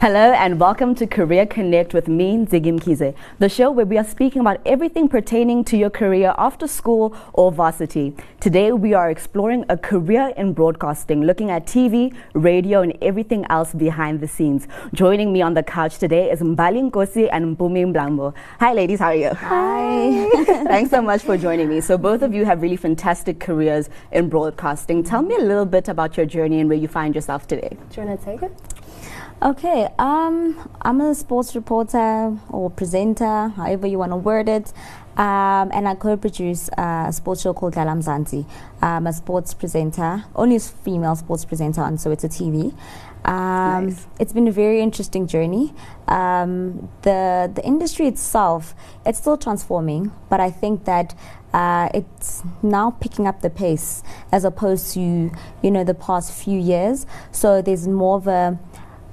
Hello and welcome to Career Connect with me, Ziggy Mkhize, the show where we are speaking about everything pertaining to your career after school or varsity. Today we are exploring a career in broadcasting, looking at TV, radio and everything else behind the scenes. Joining me on the couch today is Mbali Nkosi and Mpumi Mblambo. Hi ladies, how are you? Hi. Thanks so much for joining me. So both of you have really fantastic careers in broadcasting. Tell me a little bit about your journey and where you find yourself today. Do you want to take it? Okay, um, I'm a sports reporter or presenter, however you want to word it. Um, and I co-produce uh, a sports show called Galam Zanti. I'm a sports presenter, only a female sports presenter on Soweto TV. Um, Nice. It's been a very interesting journey. Um, the the industry itself, it's still transforming, but I think that uh, it's now picking up the pace as opposed to you know the past few years. So there's more of a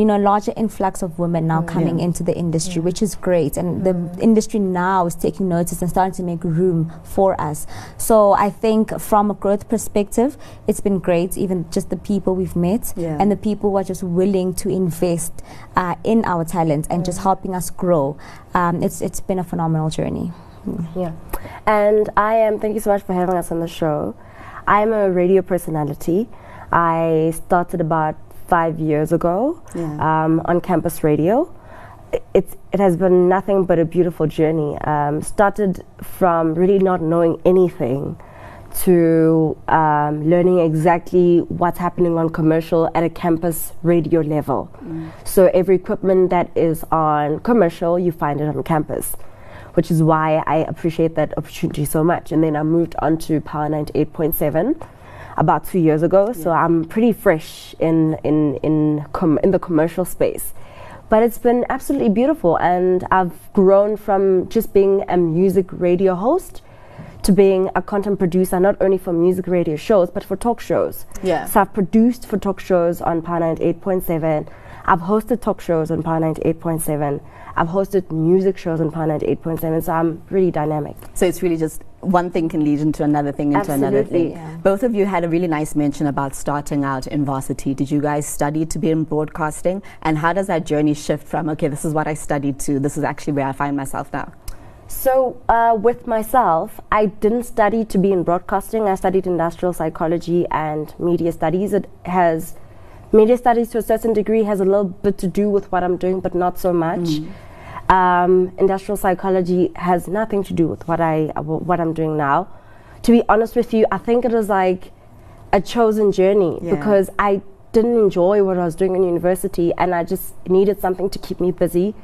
you know a larger influx of women now coming Yeah. into the industry, which is great, and the industry now is taking notice and starting to make room for us. So I think from a growth perspective, it's been great. Even just the people we've met Yeah. and the people who are just willing to invest uh, in our talent and just helping us grow. Um, it's it's been a phenomenal journey. Yeah. And I am, thank you so much for having us on the show. I'm a radio personality. I started about five years ago Yeah. um, on campus radio. It's, it has been nothing but a beautiful journey. Um, started from really not knowing anything to um, learning exactly what's happening on commercial at a campus radio level. So every equipment that is on commercial, you find it on campus, which is why I appreciate that opportunity so much. And then I moved on to Power 98.7 about two years ago, so I'm pretty fresh in in in com- in the commercial space. But it's been absolutely beautiful, and I've grown from just being a music radio host to being a content producer, not only for music radio shows, but for talk shows. Yeah. So I've produced for talk shows on Power 98.7. I've hosted talk shows on Power 98.7. I've hosted music shows on Power 98.7. So I'm really dynamic. So it's really just one thing can lead into another thing, into another thing. Yeah. Both of you had a really nice mention about starting out in varsity. Did you guys study to be in broadcasting? And how does that journey shift from, okay, this is what I studied to, this is actually where I find myself now? So, uh, with myself, I didn't study to be in broadcasting. I studied industrial psychology and media studies. It has media studies to a certain degree has a little bit to do with what I'm doing, but not so much. Um, industrial psychology has nothing to do with what I uh, what I'm doing now. To be honest with you, I think it was like a chosen journey Yeah. because I didn't enjoy what I was doing in university, and I just needed something to keep me busy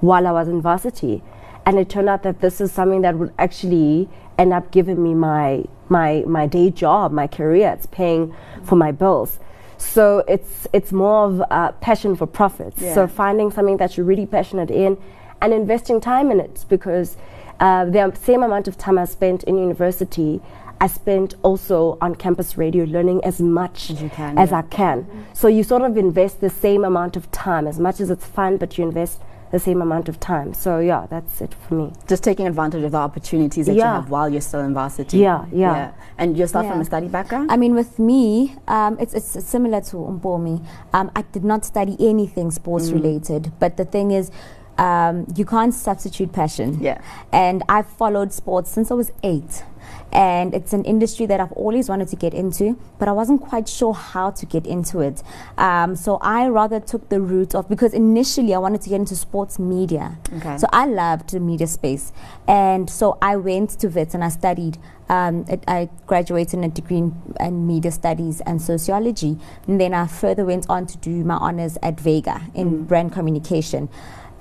while I was in varsity. And it turned out that this is something that would actually end up giving me my my my day job, my career. It's paying for my bills. So it's it's more of a passion for profits. Yeah. So finding something that you're really passionate in and investing time in it because uh, the same amount of time I spent in university, I spent also on campus radio learning as much As you can, as yeah. I can. So you sort of invest the same amount of time as much as it's fun, but you invest the same amount of time. So yeah, that's it for me. Just taking advantage of the opportunities that you have while you're still in varsity. Yeah, yeah. yeah. And yourself from Yeah. a study background? I mean, with me, um, it's, it's similar to Umpomi. Um, I did not study anything sports Mm. related, but the thing is, um, you can't substitute passion. Yeah. And I've followed sports since I was eight. And it's an industry that I've always wanted to get into, but I wasn't quite sure how to get into it. Um, so I rather took the route of, because initially I wanted to get into sports media. Okay. So I loved the media space. And so I went to Wits and I studied. Um, it, I graduated in a degree in, in media studies and sociology. And then I further went on to do my honors at Vega in brand communication.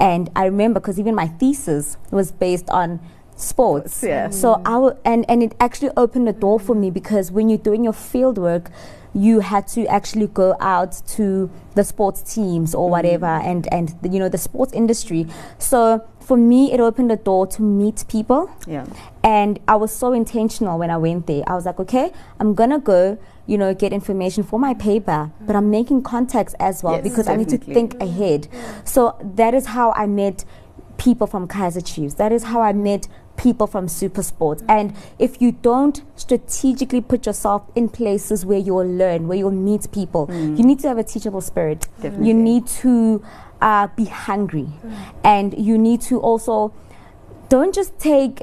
And I remember because even my thesis was based on sports. Yeah. So I w- and and it actually opened the door for me because when you're doing your field work, you had to actually go out to the sports teams or mm. whatever and and the, you know the sports industry. So for me, it opened the door to meet people. yeah. And I was so intentional when I went there. I was like, okay, I'm gonna go, you know, get information for my paper, but I'm making contacts as well Yes, because I need to definitely. think ahead. So that is how I met people from Kaizer Chiefs. That is how I met people from super sports mm-hmm. and if you don't strategically put yourself in places where you'll learn where you'll meet people mm. you need to have a teachable spirit Definitely. you need to uh, be hungry mm. and you need to also don't just take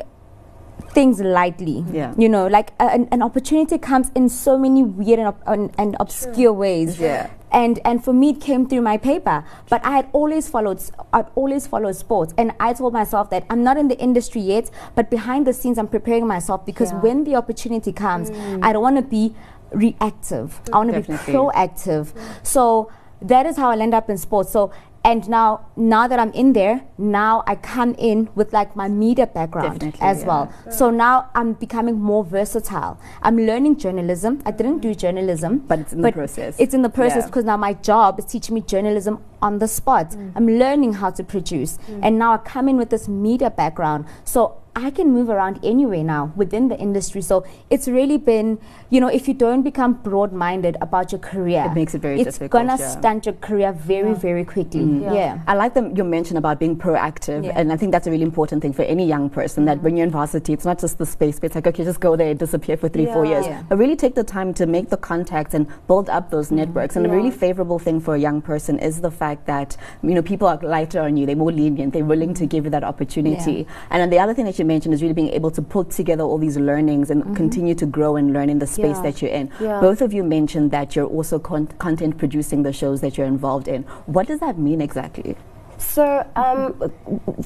things lightly. Yeah. you know like a, an, an opportunity comes in so many weird and, and, and obscure ways. Yeah. and and for me it came through my paper. But i had always followed i'd always followed sports. And i told myself that i'm not in the industry yet but behind the scenes i'm preparing myself because Yeah. when the opportunity comes mm. i don't want to be reactive. I want to be proactive. Mm. So that is how i end up in sports. So and now now that i'm in there now i come in with like my media background Definitely, as yeah. well so now i'm becoming more versatile i'm learning journalism i didn't do journalism But it's in the process. it's in the process Yeah. because now my job is teaching me journalism on the spot. Mm. I'm learning how to produce. Mm. And now I come in with this media background. So I can move around anywhere now within the industry. So it's really been, you know, if you don't become broad minded about your career, It makes it very it's difficult, It's gonna yeah. stunt your career very, very quickly. Yeah. Yeah. I like the, your mention about being proactive, Yeah. and I think that's a really important thing for any young person. That mm. when you're in varsity, it's not just the space, but it's like okay, just go there, disappear for three, four years, Yeah. but really take the time to make the contacts and build up those mm. networks. And a really favorable thing for a young person is the fact that you know people are lighter on you, they're more lenient, they're willing to give you that opportunity. And then the other thing that you mentioned is really being able to put together all these learnings and continue to grow and learn in the space Yeah. that you're in. Yeah. Both of you mentioned that you're also con- content producing the shows that you're involved in. What does that mean exactly? So, um,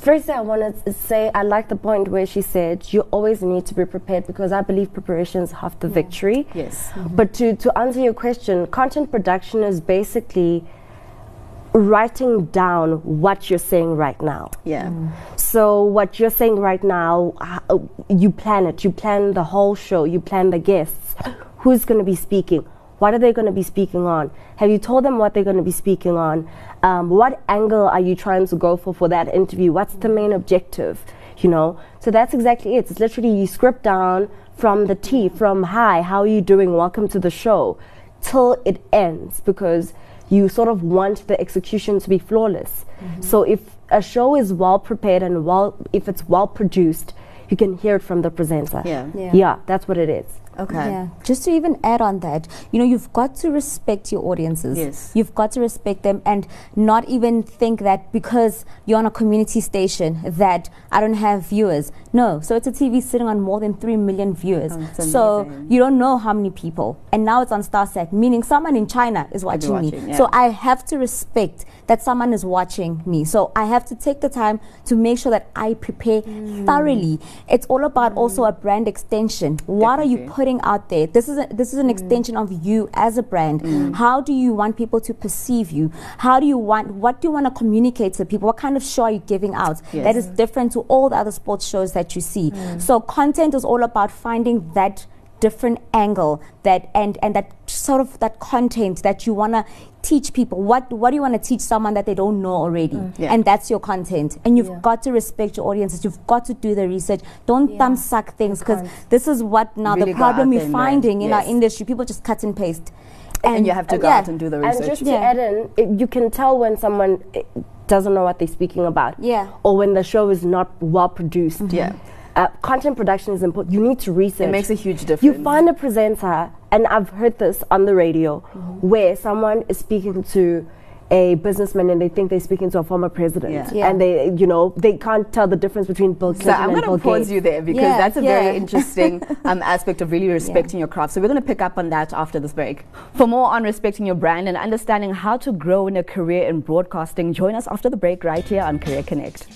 first, I want to say I like the point where she said you always need to be prepared because I believe preparation is half the victory. Yes. But to, to answer your question, content production is basically writing down what you're saying right now. Yeah. So what you're saying right now, h- you plan it. You plan the whole show. You plan the guests. Who's going to be speaking? What are they going to be speaking on? Have you told them what they're going to be speaking on? Um, what angle are you trying to go for for that interview? What's the main objective? You know. So that's exactly it. It's literally you script down from the T, from hi, how are you doing? Welcome to the show, till it ends because you sort of want the execution to be flawless. Mm-hmm. So if a show is well prepared and well, if it's well produced, you can hear it from the presenter. Yeah. Yeah. Yeah, that's what it is. Okay. Yeah. Just to even add on that, you know, you've got to respect your audiences. Yes. You've got to respect them and not even think that because you're on a community station that I don't have viewers. No. So it's a TV sitting on more than 3 million viewers. Oh, so you don't know how many people. And now it's on StarSat, meaning someone in China is I'll watching, me. yeah. So I have to respect that someone is watching me. So I have to take the time to make sure that I prepare thoroughly. It's all about also a brand extension. What are you Definitely. Putting out there? This is a, this is an mm. extension of you as a brand. Mm. How do you want people to perceive you? How do you want what do you want to communicate to people? What kind of show are you giving out Yes. that is different to all the other sports shows that you see? Mm. So content is all about finding that different angle that and and that sort of that content that you want to teach people what what do you want to teach someone that they don't know already Yeah. and that's your content and you've Yeah. got to respect your audiences you've got to do the research don't Yeah. thumb suck things because this is what now Really the problem we're and learn. finding in our industry people just cut and paste And, you have to uh, go yeah. out and do the research. And research. just to add in, it, you can tell when someone eh, doesn't know what they're speaking about. Yeah. Or when the show is not well produced. Yeah. Uh, content production is important. You need to research. it makes a huge difference. You find a presenter, and I've heard this on the radio, where someone is speaking to a businessman and they think they're speaking to a former president, Yeah. Yeah. and they, you know, they can't tell the difference between Bill Clinton So I'm and going Bill to pause you there because Yeah, that's a very interesting um, aspect of really respecting your craft. So we're going to pick up on that after this break. For more on respecting your brand and understanding how to grow in a career in broadcasting, join us after the break right here on Career Connect.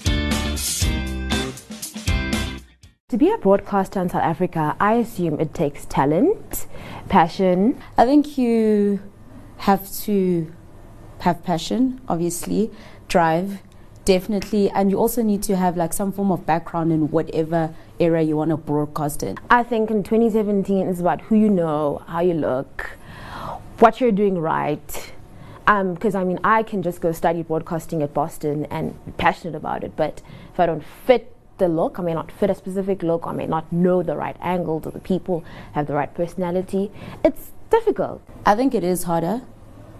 To be a broadcaster in South Africa, I assume it takes talent, passion. I think you have to have passion, obviously, drive, definitely, and you also need to have like some form of background in whatever area you want to broadcast in. I think in 2017 it's about who you know, how you look, what you're doing right. Um, because I mean, I can just go study broadcasting at Boston and be passionate about it, but if I don't fit the look, I may not fit a specific look, I may not know the right angle to the people, have the right personality. It's difficult. I think it is harder.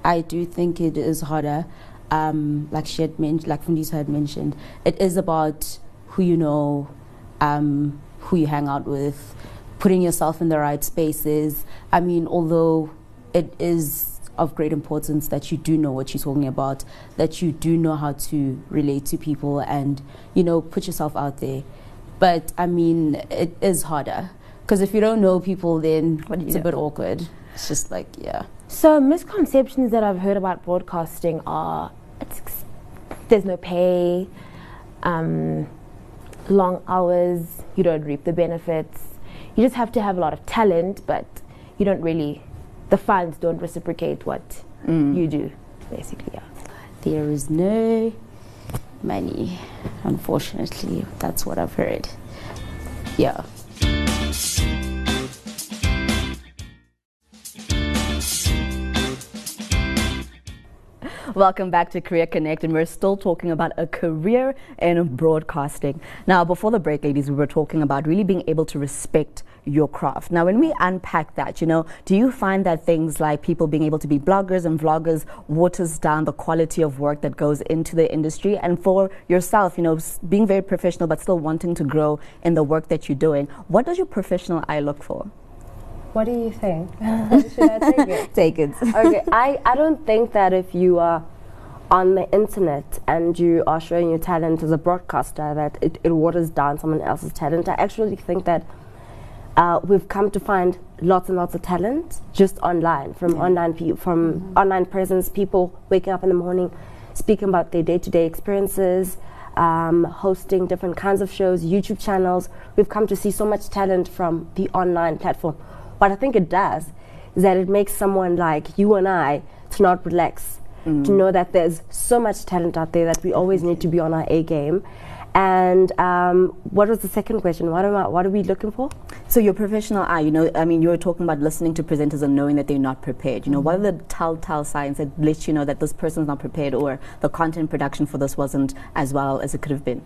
I do think it is harder. Um, like she had mentioned, like Fundisa had mentioned, it is about who you know, um, who you hang out with, putting yourself in the right spaces. I mean, although it is of great importance that you do know what you're talking about, that you do know how to relate to people and, you know, put yourself out there. But I mean, it is harder. Because if you don't know people, then it's a bit awkward. It's just like, yeah. So misconceptions that I've heard about broadcasting are it's, ex- there's no pay, um, long hours, you don't reap the benefits. You just have to have a lot of talent, but you don't really, the funds don't reciprocate what Mm. you do, basically. Yeah. There is no money, unfortunately. That's what I've heard. Yeah. Welcome back to Career Connect, and we're still talking about a career in broadcasting. Now, before the break, ladies, we were talking about really being able to respect your craft. Now, when we unpack that, you know, do you find that things like people being able to be bloggers and vloggers waters down the quality of work that goes into the industry? And for yourself, you know, being very professional but still wanting to grow in the work that you're doing, what does your professional eye look for? What do you think? Should I take it? Take it. okay, I, I don't think that if you are on the internet and you are showing your talent as a broadcaster that it, it waters down someone else's talent. I actually think that uh, we've come to find lots and lots of talent just online from online pe- from online presence people waking up in the morning speaking about their day-to-day experiences um, hosting different kinds of shows youtube channels we've come to see so much talent from the online platform what i think it does is that it makes someone like you and i to not relax to know that there's so much talent out there that we always need to be on our a game and um, what was the second question what am I, what are we looking for So your professional eye, you know, I mean, you were talking about listening to presenters and knowing that they're not prepared. You know, what are the telltale signs that let you know that this person's not prepared or the content production for this wasn't as well as it could have been?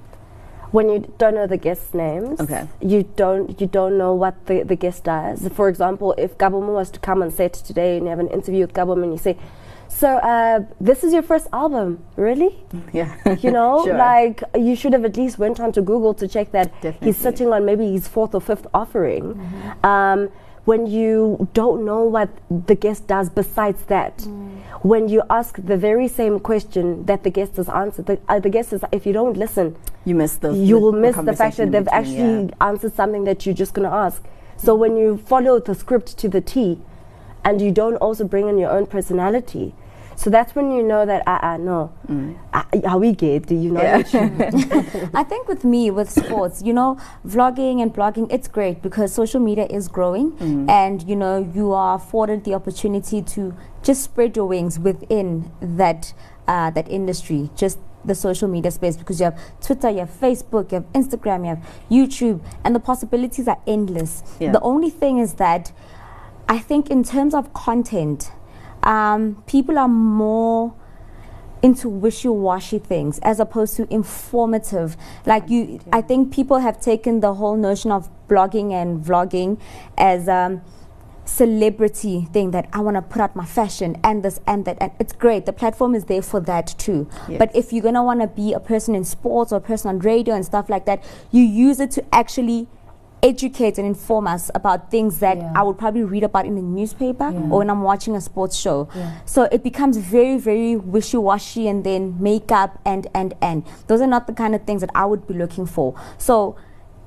When you don't know the guests' names Okay. you don't you don't know what the, the guest does for example if Kabomo was to come on set today and you have an interview with Kabomo and you say so uh, this is your first album really Yeah. you know Sure. like you should have at least went on to google to check that Definitely. he's sitting on maybe his fourth or fifth offering um, when you don't know what the guest does besides that when you ask the very same question that the guest has answered the, uh, the guest is if you don't listen you miss the you will miss the fact that they've between, actually answered something that you're just going to ask. So when you follow the script to the T and you don't also bring in your own personality, so that's when you know that, ah, uh, no, uh, how we get, do you know? that you- I think with me, with sports, you know, vlogging and blogging, it's great because social media is growing and, you know, you are afforded the opportunity to just spread your wings within that, uh, that industry, just the social media space because you have Twitter, you have Facebook, you have Instagram, you have YouTube, and the possibilities are endless. Yeah. The only thing is that I think in terms of content, um, people are more into wishy-washy things as opposed to informative. Like you i think people have taken the whole notion of blogging and vlogging as um celebrity thing that i want to put out my fashion and this and that and it's great. The platform is there for that too. But if you're going to want to be a person in sports or a person on radio and stuff like that you use it to actually educate and inform us about things that Yeah. I would probably read about in the newspaper Yeah. or when I'm watching a sports show. Yeah. So it becomes very, very wishy-washy and then makeup and, and, and. Those are not the kind of things that I would be looking for. So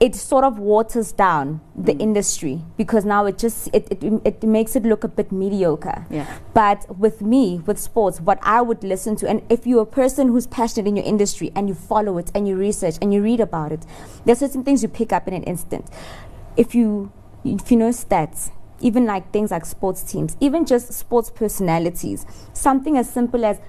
it sort of waters down the industry because now it just, it, it, it makes it look a bit mediocre. Yeah. But with me, with sports, what I would listen to, and if you're a person who's passionate in your industry and you follow it and you research and you read about it, there's certain things you pick up in an instant. If you if you know stats, even like things like sports teams, even just sports personalities, something as simple as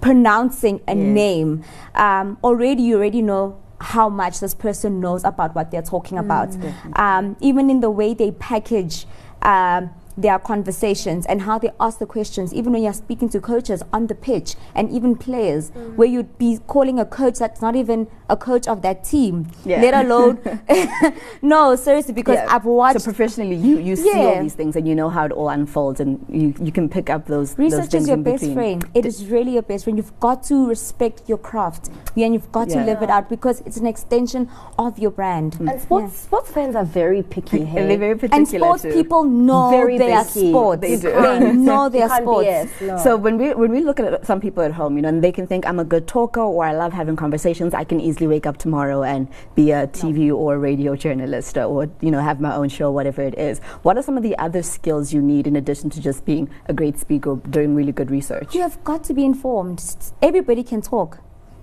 pronouncing a name, um, already you already know how much this person knows about what they're talking about. Um, even in the way they package um, their conversations and how they ask the questions, even when you're speaking to coaches on the pitch and even players, Mm. where you'd be calling a coach that's not even a coach of that team, Yeah. let alone. no, seriously, because Yeah. I've watched. So professionally, you, you see all these things and you know how it all unfolds and you, you can pick up those those Research things is your in best between. friend. It is really your best friend. You've got to respect your craft yeah, and you've got Yeah. to live it out because it's an extension of your brand. And sports sports fans are very picky. And they're very particular And sports too. people know Very their sports. They do. They know their sports. BS, no. So when we when we look at some people at home, you know, and they can think I'm a good talker or I love having conversations, I can easily wake up tomorrow and be a TV or radio journalist or you know have my own show, whatever it is. What are some of the other skills you need in addition to just being a great speaker, doing really good research? You have got to be informed. Everybody can talk.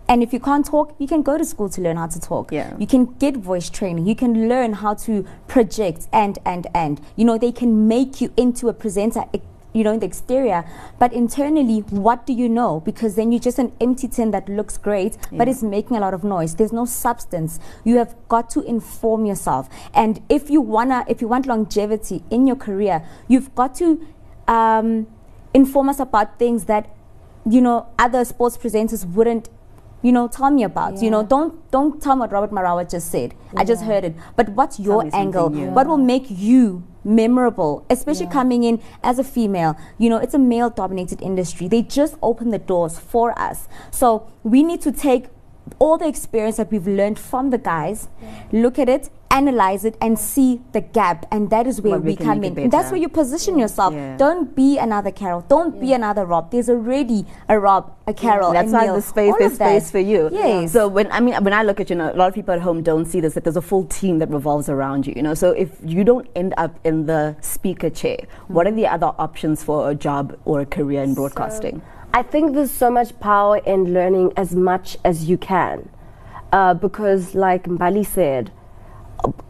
And if you can't talk, you can go to school to learn how to talk. Yeah. You can get voice training. You can learn how to project and, and, and. You know, they can make you into a presenter, you know, in the exterior. But internally, what do you know? Because then you're just an empty tin that looks great, but Yeah. it's making a lot of noise. There's no substance. You have got to inform yourself. And if you wanna, if you want longevity in your career, you've got to um, inform us about things that you know other sports presenters wouldn't you know tell me about you know don't don't tell me what robert marawa just said. I just heard it. But what's your angle? new. what will make you memorable especially Yeah. coming in as a female? You know it's a male dominated industry. They just open the doors for us. So we need to take all the experience that we've learned from the guys look at it analyze it and see the gap and that is where What we we come in And that's where you position yourself Yeah. don't be another carol don't be another rob there's already a rob a carol That's why the space there's space for you. Yes. So when I mean when I look at you know a lot of people at home don't see this that there's a full team that revolves around you. You know, so if you don't end up in the speaker chair, what are the other options for a job or a career in broadcasting? I think there's so much power in learning as much as you can. Uh, because, like Mbali said,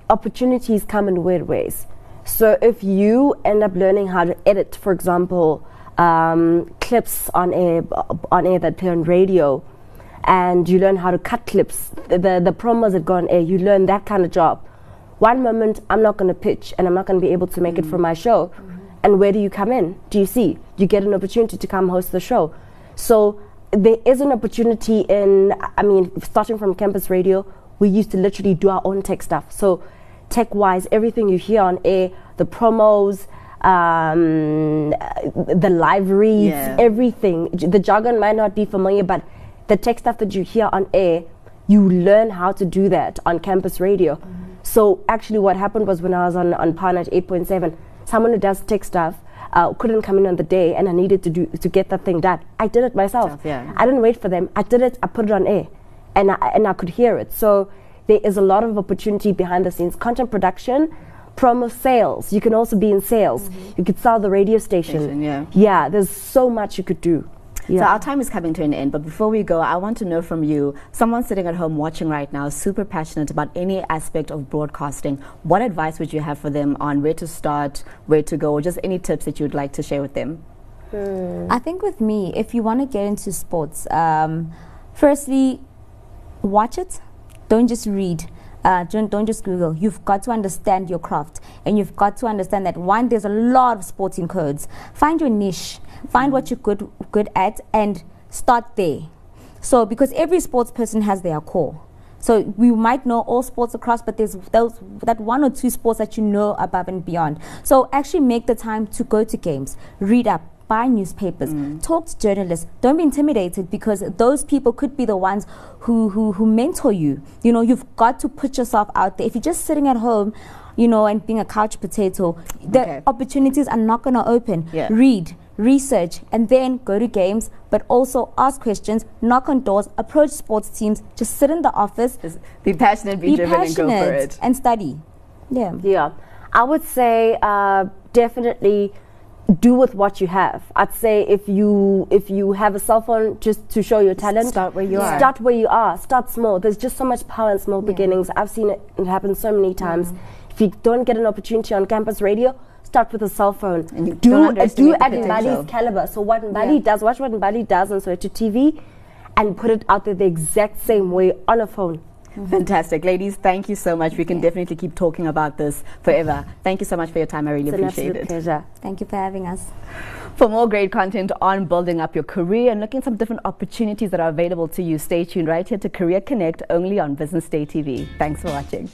opportunities come in weird ways. So, if you end up learning how to edit, for example, um, clips on air, on air that play on radio, and you learn how to cut clips, the, the, the promos that go on air, you learn that kind of job. One moment, I'm not going to pitch and I'm not going to be able to make it for my show. And where do you come in? Do you see? You get an opportunity to come host the show. So there is an opportunity in, I mean, starting from campus radio, we used to literally do our own tech stuff. So tech wise, everything you hear on air, the promos, um, the live reads, Yeah. everything. The jargon might not be familiar, but the tech stuff that you hear on air, you learn how to do that on campus radio. So actually, what happened was when I was on on Power 98.7, someone who does tech stuff uh, couldn't come in on the day, and I needed to do to get that thing done. I did it myself. Self, yeah. I didn't wait for them. I did it. I put it on air, and I, and I could hear it. So there is a lot of opportunity behind the scenes, content production, promo sales. You can also be in sales. You could sell the radio station. Station, yeah. Yeah, there's so much you could do. So Yeah. our time is coming to an end, but before we go, I want to know from you, someone sitting at home watching right now, super passionate about any aspect of broadcasting, what advice would you have for them on where to start, where to go, or just any tips that you'd like to share with them? I think with me, if you want to get into sports, um, firstly, watch it. Don't just read. Uh, don't, don't just Google. You've got to understand your craft, and you've got to understand that one, there's a lot of sporting codes. Find your niche. Find what you're good good at, and start there. So, because every sports person has their core. So we might know all sports across, but there's those that one or two sports that you know above and beyond. So actually make the time to go to games, read up, buy newspapers, talk to journalists. Don't be intimidated because those people could be the ones who, who who mentor you. You know, you've got to put yourself out there. If you're just sitting at home, you know, and being a couch potato, the Okay. opportunities are not going to open. Yeah. Read, research, and then go to games, but also ask questions, knock on doors, approach sports teams, just sit in the office, Just be passionate, be, be driven, and go for it. and study. Yeah. Yeah, I would say uh, definitely do with what you have. I'd say if you if you have a cell phone, just to show your talent, Start where you are. Start where you are. Start small. There's just so much power in small beginnings. I've seen it, it happen so many times. If you don't get an opportunity on campus radio, start with a cell phone. And you do uh, do at. Mbali's caliber. So what Mbali Yeah. does, watch what Mbali does on Soweto TV, and put it out there the exact same way on a phone. Fantastic. Ladies, thank you so much. We can definitely keep talking about this forever. Thank you so much for your time. I really It's appreciate it. pleasure. Thank you for having us. For more great content on building up your career and looking at some different opportunities that are available to you, stay tuned right here to Career Connect only on Business Day TV. Thanks for watching.